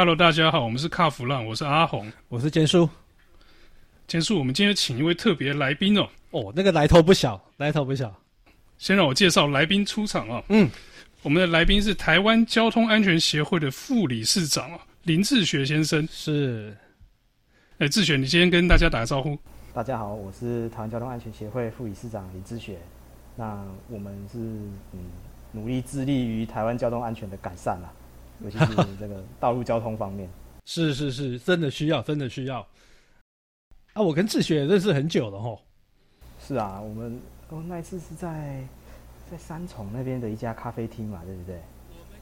Hello，大家好，我们是卡弗浪，我是阿红，我是坚叔。坚叔，我们今天请一位特别来宾哦。哦，那个来头不小，来头不小。先让我介绍来宾出场啊。嗯，我们的来宾是台湾交通安全协会的副理事长啊，林志学先生。是。哎，志学，你今天跟大家打个招呼。大家好，我是台湾交通安全协会副理事长林志学。那我们是嗯，努力致力于台湾交通安全的改善啊。尤其是这个道路交通方面，是是是，真的需要，真的需要。啊，我跟志学也认识很久了吼。是啊，我们哦那一次是在在三重那边的一家咖啡厅嘛，对不对？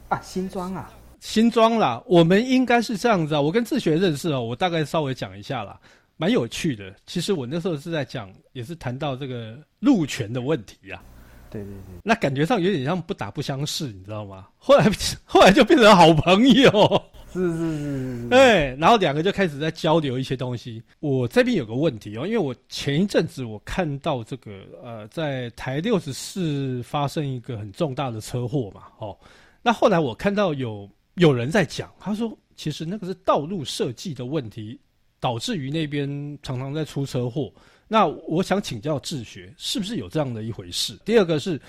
啊，新庄啊，新庄啦。我们应该是这样子啊。我跟志学认识哦，我大概稍微讲一下啦，蛮有趣的。其实我那时候是在讲，也是谈到这个路权的问题呀。对对对，那感觉上有点像不打不相识，你知道吗？后来 后来就变成好朋友，是是是是是，对，然后两个就开始在交流一些东西。我这边有个问题哦，因为我前一阵子我看到这个呃，在台六十四发生一个很重大的车祸嘛，哦，那后来我看到有有人在讲，他说其实那个是道路设计的问题，导致于那边常常在出车祸。那我想请教治学，是不是有这样的一回事？第二个是，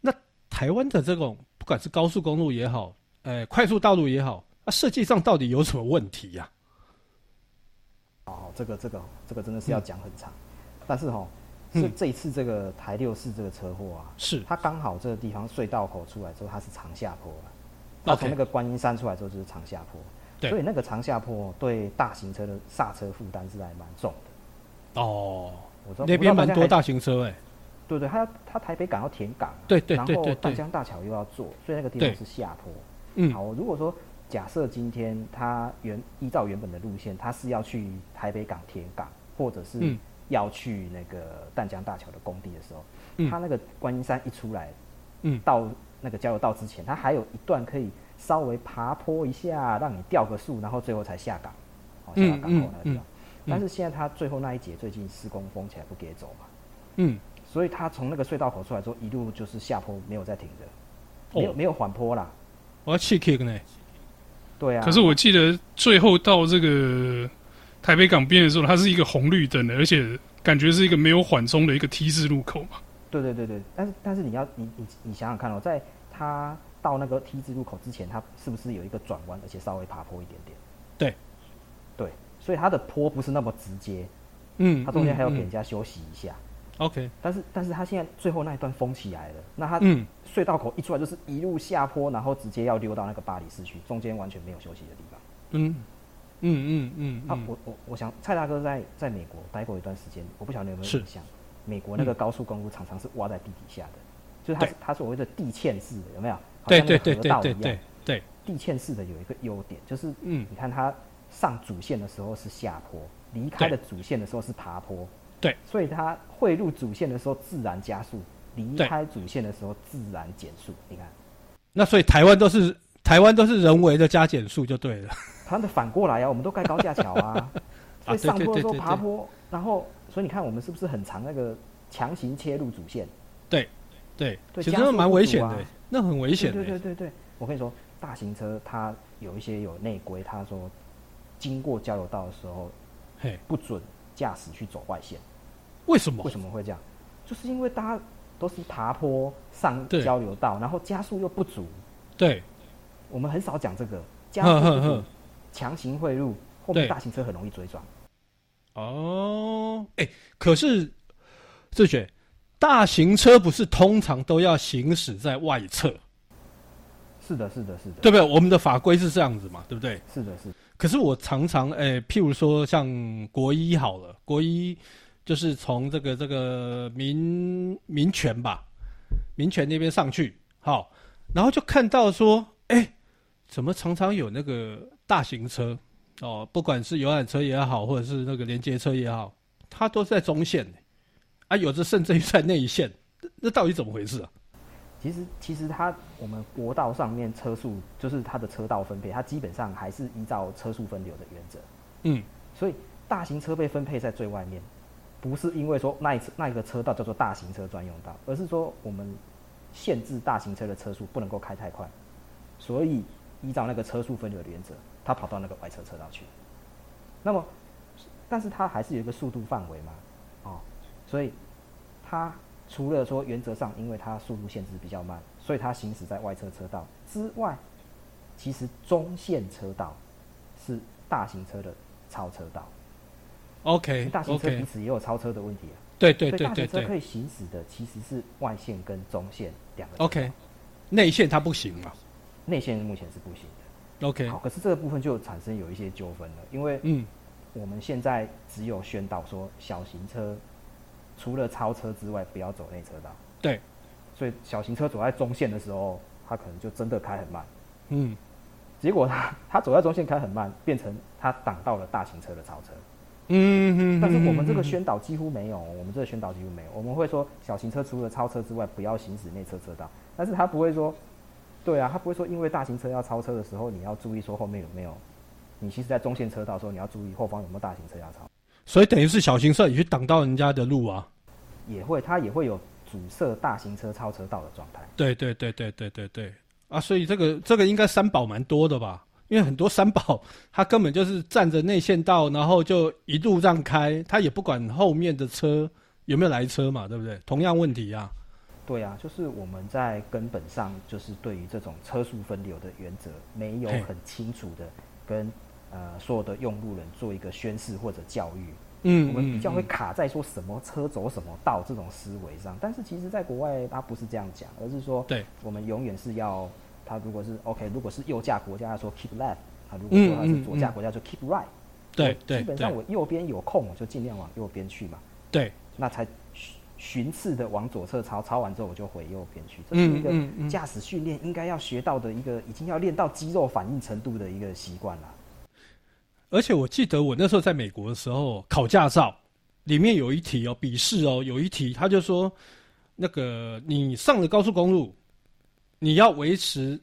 那台湾的这种不管是高速公路也好，呃，快速道路也好，那设计上到底有什么问题呀？哦，这个这个这个真的是要讲很长，嗯、但是哈，是这这一次这个台六四这个车祸啊，是。它刚好这个地方隧道口出来之后，它是长下坡了，它从那个观音山出来之后就是长下坡，对，所以那个长下坡对大型车的刹车负担是还蛮重的。哦，我知道那边蛮多大型车哎、欸，对对，他要他台北港要填港，对对对对，然后淡江大桥又要做，所以那个地方是下坡。嗯，好，如果说假设今天他原依照原本的路线，他是要去台北港填港，或者是要去那个淡江大桥的工地的时候，嗯，他那个观音山一出来，嗯，到那个交流道之前，他还有一段可以稍微爬坡一下，让你掉个树，然后最后才下港，好，下到港口那个地方。嗯嗯嗯但是现在他最后那一节最近施工封起来不给走嘛，嗯，所以他从那个隧道口出来之后，一路就是下坡，没有再停的，没有、哦、没有缓坡啦。我要气 kick 呢？对啊。可是我记得最后到这个台北港边的时候，它是一个红绿灯的，而且感觉是一个没有缓冲的一个 T 字路口嘛。对对对对，但是但是你要你你你想想看哦，在他到那个 T 字路口之前，他是不是有一个转弯，而且稍微爬坡一点点？对，对。所以它的坡不是那么直接，嗯，它中间还要给人家休息一下。OK，但是但是它现在最后那一段封起来了，那它隧道口一出来就是一路下坡，然后直接要溜到那个巴黎市区，中间完全没有休息的地方。嗯嗯嗯嗯。啊，我我我想蔡大哥在在美国待过一段时间，我不晓得你有没有印象？美国那个高速公路常常是挖在地底下的，就是它它所谓的地堑式的，有没有？对对对对对对对。地堑式的有一个优点就是，嗯，你看它。上主线的时候是下坡，离开了主线的时候是爬坡，对，所以它汇入主线的时候自然加速，离开主线的时候自然减速。你看，那所以台湾都是台湾都是人为的加减速就对了。它的反过来啊，我们都盖高架桥啊，所以上坡的时候爬坡，然后所以你看我们是不是很长那个强行切入主线？对，对，对，其实那蛮危险的，那很危险。对对对对，我跟你说，大型车它有一些有内规，他说。经过交流道的时候，嘿，不准驾驶去走外线。为什么？为什么会这样？就是因为大家都是爬坡上交流道，然后加速又不足。对，我们很少讲这个加速不足，强行汇入，后面大型车很容易追撞。哦，哎、欸，可是志学，大型车不是通常都要行驶在外侧？是的，是的，是的，对不对？我们的法规是这样子嘛，对不对？是的，是的。可是我常常诶、譬如说像国一好了，国一就是从这个这个民民权吧，民权那边上去，好，然后就看到说，哎、怎么常常有那个大型车哦，不管是游览车也好，或者是那个连接车也好，它都是在中线，啊，有的甚至于在内线，那到底怎么回事啊？其实，其实它我们国道上面车速就是它的车道分配，它基本上还是依照车速分流的原则。嗯，所以大型车被分配在最外面，不是因为说那一次那一个车道叫做大型车专用道，而是说我们限制大型车的车速不能够开太快，所以依照那个车速分流的原则，它跑到那个外侧车道去。那么，但是它还是有一个速度范围嘛，哦，所以他除了说原则上，因为它速度限制比较慢，所以它行驶在外侧车道之外，其实中线车道是大型车的超车道。OK，大型车彼此也有超车的问题啊。对对对对对。大型车可以行驶的其实是外线跟中线两个。OK，内线它不行嘛？内线目前是不行的。OK，好，可是这个部分就产生有一些纠纷了，因为嗯，我们现在只有宣导说小型车除了超车之外不要走内车道。对，所以小型车走在中线的时候，它可能就真的开很慢。嗯，结果他他走在中线开很慢，变成他挡到了大型车的超车。嗯哼，但是我们这个宣导几乎没有，我们这个宣导几乎没有。我们会说小型车除了超车之外，不要行驶内侧车道。但是他不会说，对啊，他不会说，因为大型车要超车的时候，你要注意说后面有没有。你其实，在中线车道的时候，你要注意后方有没有大型车要超。所以等于是小型车也去挡到人家的路啊。也会，它也会有阻塞大型车超车道的状态。对对对对对对对啊！所以这个这个应该三宝蛮多的吧？因为很多三宝，他根本就是占着内线道，然后就一路让开，他也不管后面的车有没有来车嘛，对不对？同样问题啊。对啊，就是我们在根本上就是对于这种车速分流的原则，没有很清楚的跟呃所有的用路人做一个宣示或者教育。嗯，我们比较会卡在说什么车走什么道这种思维上，但是其实在国外他不是这样讲，而是说，对，我们永远是要。他如果是 OK，如果是右驾国家来说 keep left，他如果说他是左驾国家就 keep right，对对，基本上我右边有空我就尽量往右边去嘛，对，那才循次的往左侧超，超完之后我就回右边去，这是一个驾驶训练应该要学到的一个，已经要练到肌肉反应程度的一个习惯了。而且我记得我那时候在美国的时候考驾照，里面有一题哦，笔试哦，有一题他就说，那个你上了高速公路。你要维持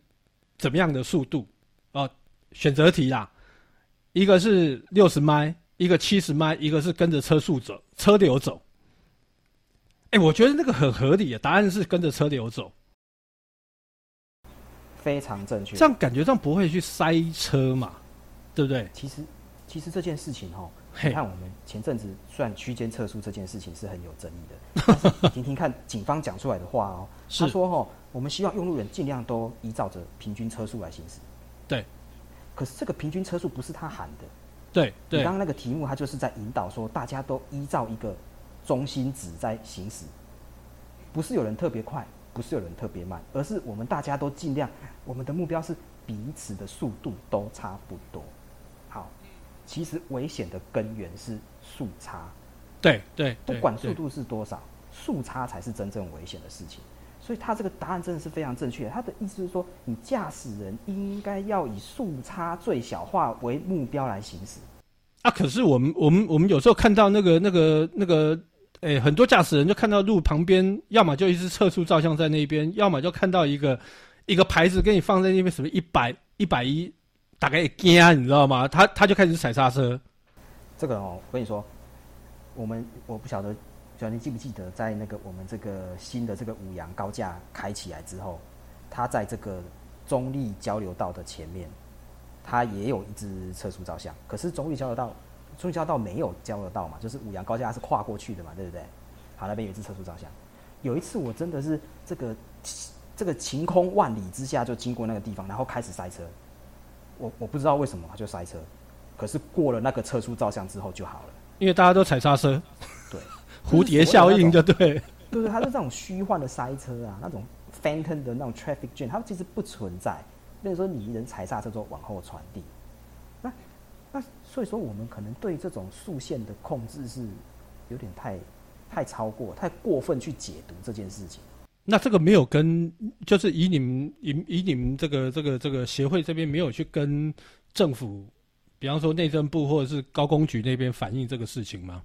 怎么样的速度？哦，选择题啦，一个是六十迈，一个七十迈，一个是跟着车速走，车流走。哎，我觉得那个很合理啊，答案是跟着车流走，非常正确。这样感觉上不会去塞车嘛，对不对？其实，其实这件事情哈。你看，我们前阵子算区间测速这件事情是很有争议的。听听看警方讲出来的话哦，他说：“哦，我们希望用路人尽量都依照着平均车速来行驶。”对。可是这个平均车速不是他喊的。对。对。你刚刚那个题目，他就是在引导说，大家都依照一个中心值在行驶，不是有人特别快，不是有人特别慢，而是我们大家都尽量，我们的目标是彼此的速度都差不多。好。其实危险的根源是速差，对对，不管速度是多少，速差才是真正危险的事情。所以他这个答案真的是非常正确。他的意思是说，你驾驶人应该要以速差最小化为目标来行驶。啊，可是我们我们我们有时候看到那个那个那个，诶，很多驾驶人就看到路旁边，要么就一只测速照相在那边，要么就看到一个一个牌子给你放在那边，什么一百一百一。大概一惊，你知道吗？他他就开始踩刹车。这个哦，我跟你说，我们我不晓得，晓得你记不记得，在那个我们这个新的这个五羊高架开起来之后，它在这个中立交流道的前面，它也有一支测速照相。可是中立交流道，中立交流道没有交流道嘛，就是五羊高架是跨过去的嘛，对不对？好，那边有一支测速照相。有一次我真的是这个这个晴空万里之下就经过那个地方，然后开始塞车。我我不知道为什么他就塞车，可是过了那个测速照相之后就好了，因为大家都踩刹车，对，蝴蝶效应就对，对对，它是这种虚幻的塞车啊，那种 phantom 的那种 traffic jam，它其实不存在。那个时候你一人踩刹车之后往后传递，那那所以说我们可能对这种速线的控制是有点太太超过、太过分去解读这件事情。那这个没有跟，就是以你们以以你们这个这个这个协会这边没有去跟政府，比方说内政部或者是高工局那边反映这个事情吗？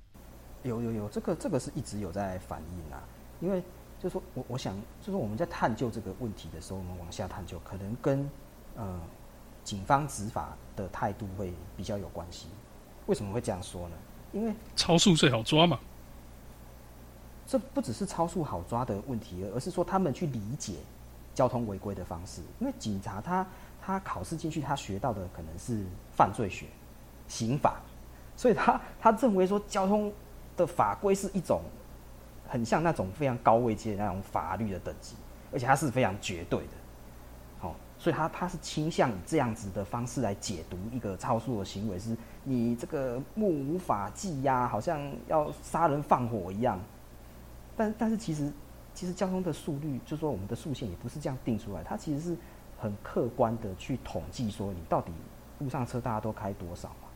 有有有，这个这个是一直有在反映啊。因为就是说我我想就是我们在探究这个问题的时候，我们往下探究，可能跟呃警方执法的态度会比较有关系。为什么会这样说呢？因为超速最好抓嘛。这不只是超速好抓的问题，而是说他们去理解交通违规的方式。因为警察他他考试进去，他学到的可能是犯罪学、刑法，所以他 他认为说交通的法规是一种很像那种非常高位阶的那种法律的等级，而且它是非常绝对的。好，所以他他是倾向以这样子的方式来解读一个超速的行为，是你这个目无法纪呀，好像要杀人放火一样。但但是其实其实交通的速率，就是说我们的速限也不是这样定出来，它其实是。很客观的去统计说，你到底路上车大家都开多少嘛？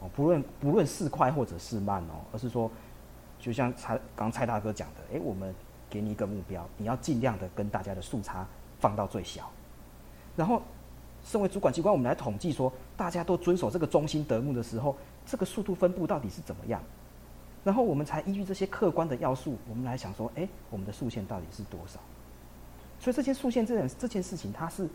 哦，不论不论是快或者是慢哦，而是说，就像蔡刚蔡大哥讲的，哎，我们给你一个目标，你要尽量的跟大家的速差放到最小，然后，身为主管机关，我们来统计说，大家都遵守这个中心德目的时候，这个速度分布到底是怎么样？然后我们才依据这些客观的要素，我们来想说，哎，我们的速限到底是多少？所以这些速限这件这件事情，它是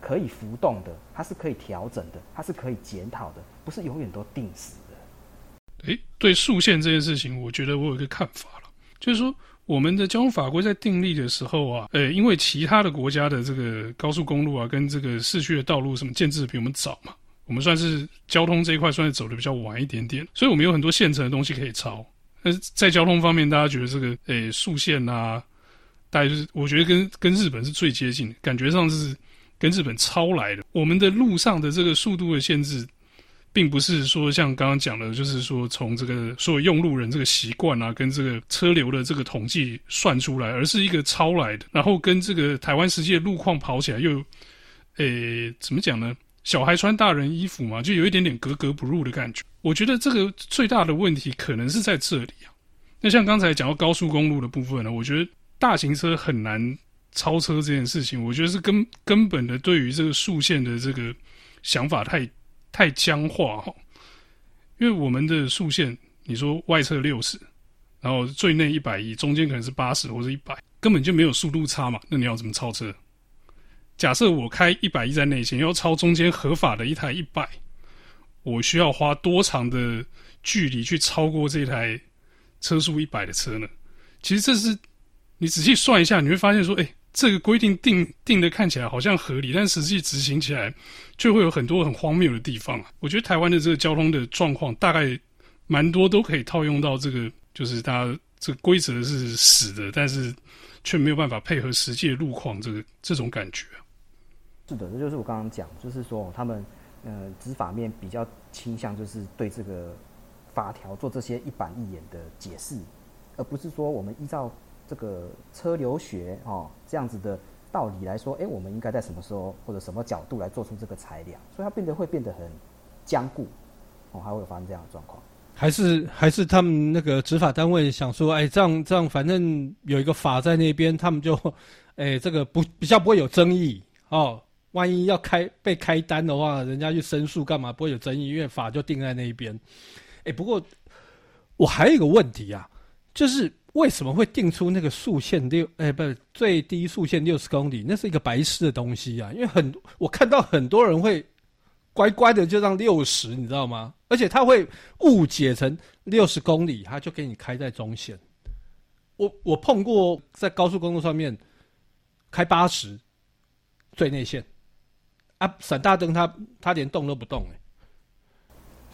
可以浮动的，它是可以调整的，它是可以检讨的，不是永远都定死的。诶，对速限这件事情，我觉得我有一个看法了，就是说我们的交通法规在订立的时候啊，诶，因为其他的国家的这个高速公路啊，跟这个市区的道路什么建制比我们早嘛，我们算是交通这一块算是走的比较晚一点点，所以我们有很多现成的东西可以抄。但是在交通方面，大家觉得这个诶速限啊。大概就是，我觉得跟跟日本是最接近的，感觉上是跟日本抄来的。我们的路上的这个速度的限制，并不是说像刚刚讲的，就是说从这个所有用路人这个习惯啊，跟这个车流的这个统计算出来，而是一个抄来的。然后跟这个台湾实际的路况跑起来又，诶、怎么讲呢？小孩穿大人衣服嘛，就有一点点格格不入的感觉。我觉得这个最大的问题可能是在这里啊。那像刚才讲到高速公路的部分呢，我觉得。大型车很难超车这件事情，我觉得是根根本的对于这个速限的这个想法太太僵化哈。因为我们的速限，你说外侧六十，然后最内一百一，中间可能是八十或者一百，根本就没有速度差嘛。那你要怎么超车？假设我开一百一在内线，要超中间合法的一台一百，我需要花多长的距离去超过这台车速一百的车呢？其实这是。你仔细算一下，你会发现说，哎、这个规定定定的看起来好像合理，但实际执行起来就会有很多很荒谬的地方啊。我觉得台湾的这个交通的状况，大概蛮多都可以套用到这个，就是大家这个规则是死的，但是却没有办法配合实际的路况，这个这种感觉。是的，这就是我刚刚讲，就是说他们呃执法面比较倾向就是对这个法条做这些一板一眼的解释，而不是说我们依照。这个车流学哦，这样子的道理来说，哎，我们应该在什么时候或者什么角度来做出这个裁量？所以它变得会变得很僵固哦，还会发生这样的状况。还是还是他们那个执法单位想说，哎，这样这样，反正有一个法在那边，他们就，哎，这个不比较不会有争议哦。万一要开被开单的话，人家去申诉干嘛？不会有争议，因为法就定在那一边。哎，不过我还有一个问题啊，就是。为什么会定出那个速限六？哎，不最低速限六十公里，那是一个白痴的东西啊！因为很，我看到很多人会乖乖的就让六十，你知道吗？而且他会误解成六十公里，他就给你开在中线。我我碰过在高速公路上面开八十最内线啊，闪大灯他他连动都不动哎。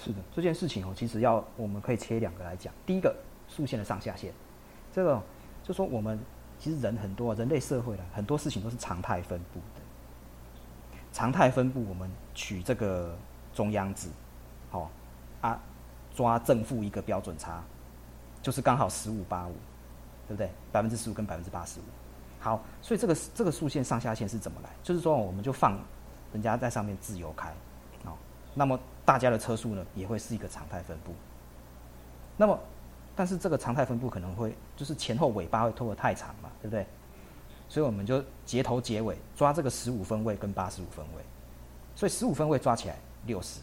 是的，这件事情哦，其实要我们可以切两个来讲。第一个，竖线的上下限。这个就说我们其实人很多，人类社会的很多事情都是常态分布的。常态分布，我们取这个中央值，好、啊，抓正负一个标准差，就是刚好十五八五，对不对？百分之十五跟百分之八十五。好，所以这个这个竖线上下限是怎么来？就是说，我们就放人家在上面自由开，好、哦，那么大家的车速呢也会是一个常态分布。那么。但是这个常态分布可能会就是前后尾巴会拖得太长嘛，对不对？所以我们就截头截尾抓这个十五分位跟八十五分位，所以十五分位抓起来六十，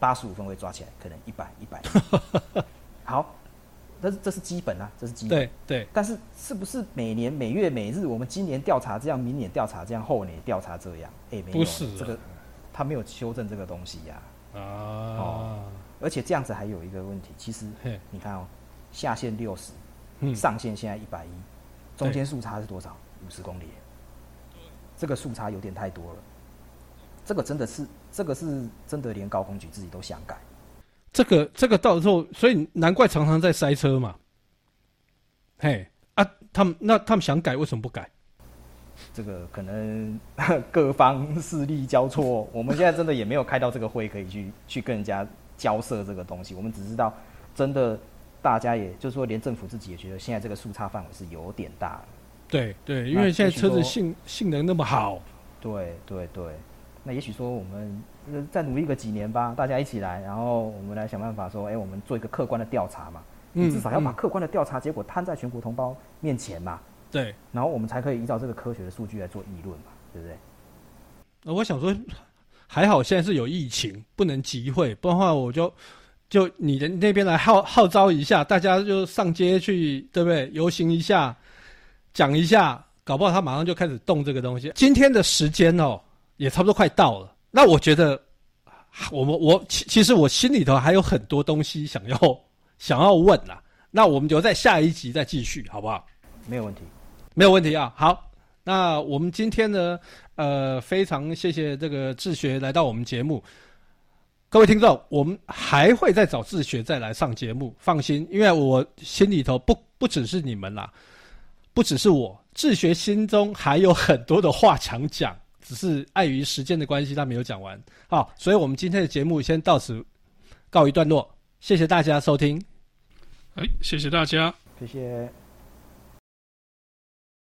八十五分位抓起来可能一百一百。好，这是这是基本啊，这是基本。对对。但是是不是每年每月每日我们今年调查这样，明年调查这样，后年调查这样？哎，没有，不是这个，他没有修正这个东西呀。啊。哦。而且这样子还有一个问题，其实你看哦。下限六十，上限现在一百一，中间速差是多少？五十公里，这个速差有点太多了。这个真的是，这个是真的，连高公局自己都想改。这个这个到时候，所以难怪常常在塞车嘛。嘿啊，他们那他们想改，为什么不改？这个可能各方势力交错，我们现在真的也没有开到这个会，可以去 去跟人家交涉这个东西。我们只知道，真的大家也就是说，连政府自己也觉得现在这个速差范围是有点大。对对，因为现在车子性性能那么好。对对对，那也许说我们再努力个几年吧，大家一起来，然后我们来想办法说，哎，我们做一个客观的调查嘛，嗯，至少要把客观的调查结果摊在全国同胞面前嘛。对，然后我们才可以依照这个科学的数据来做议论嘛，对不对？那我想说，还好现在是有疫情，不能集会，不然的话我就就你的那边来号号召一下，大家就上街去，对不对？游行一下，讲一下，搞不好他马上就开始动这个东西。今天的时间哦，也差不多快到了。那我觉得，我们我其其实我心里头还有很多东西想要 想要问呐。那我们留在下一集再继续，好不好？没有问题。没有问题啊，好，那我们今天呢，呃，非常谢谢这个志学来到我们节目。各位听众，我们还会再找志学再来上节目，放心，因为我心里头不不只是你们啦，不只是我，志学心中还有很多的话想讲，只是碍于时间的关系，他没有讲完。好，所以我们今天的节目先到此告一段落，谢谢大家收听。哎，谢谢大家，谢谢。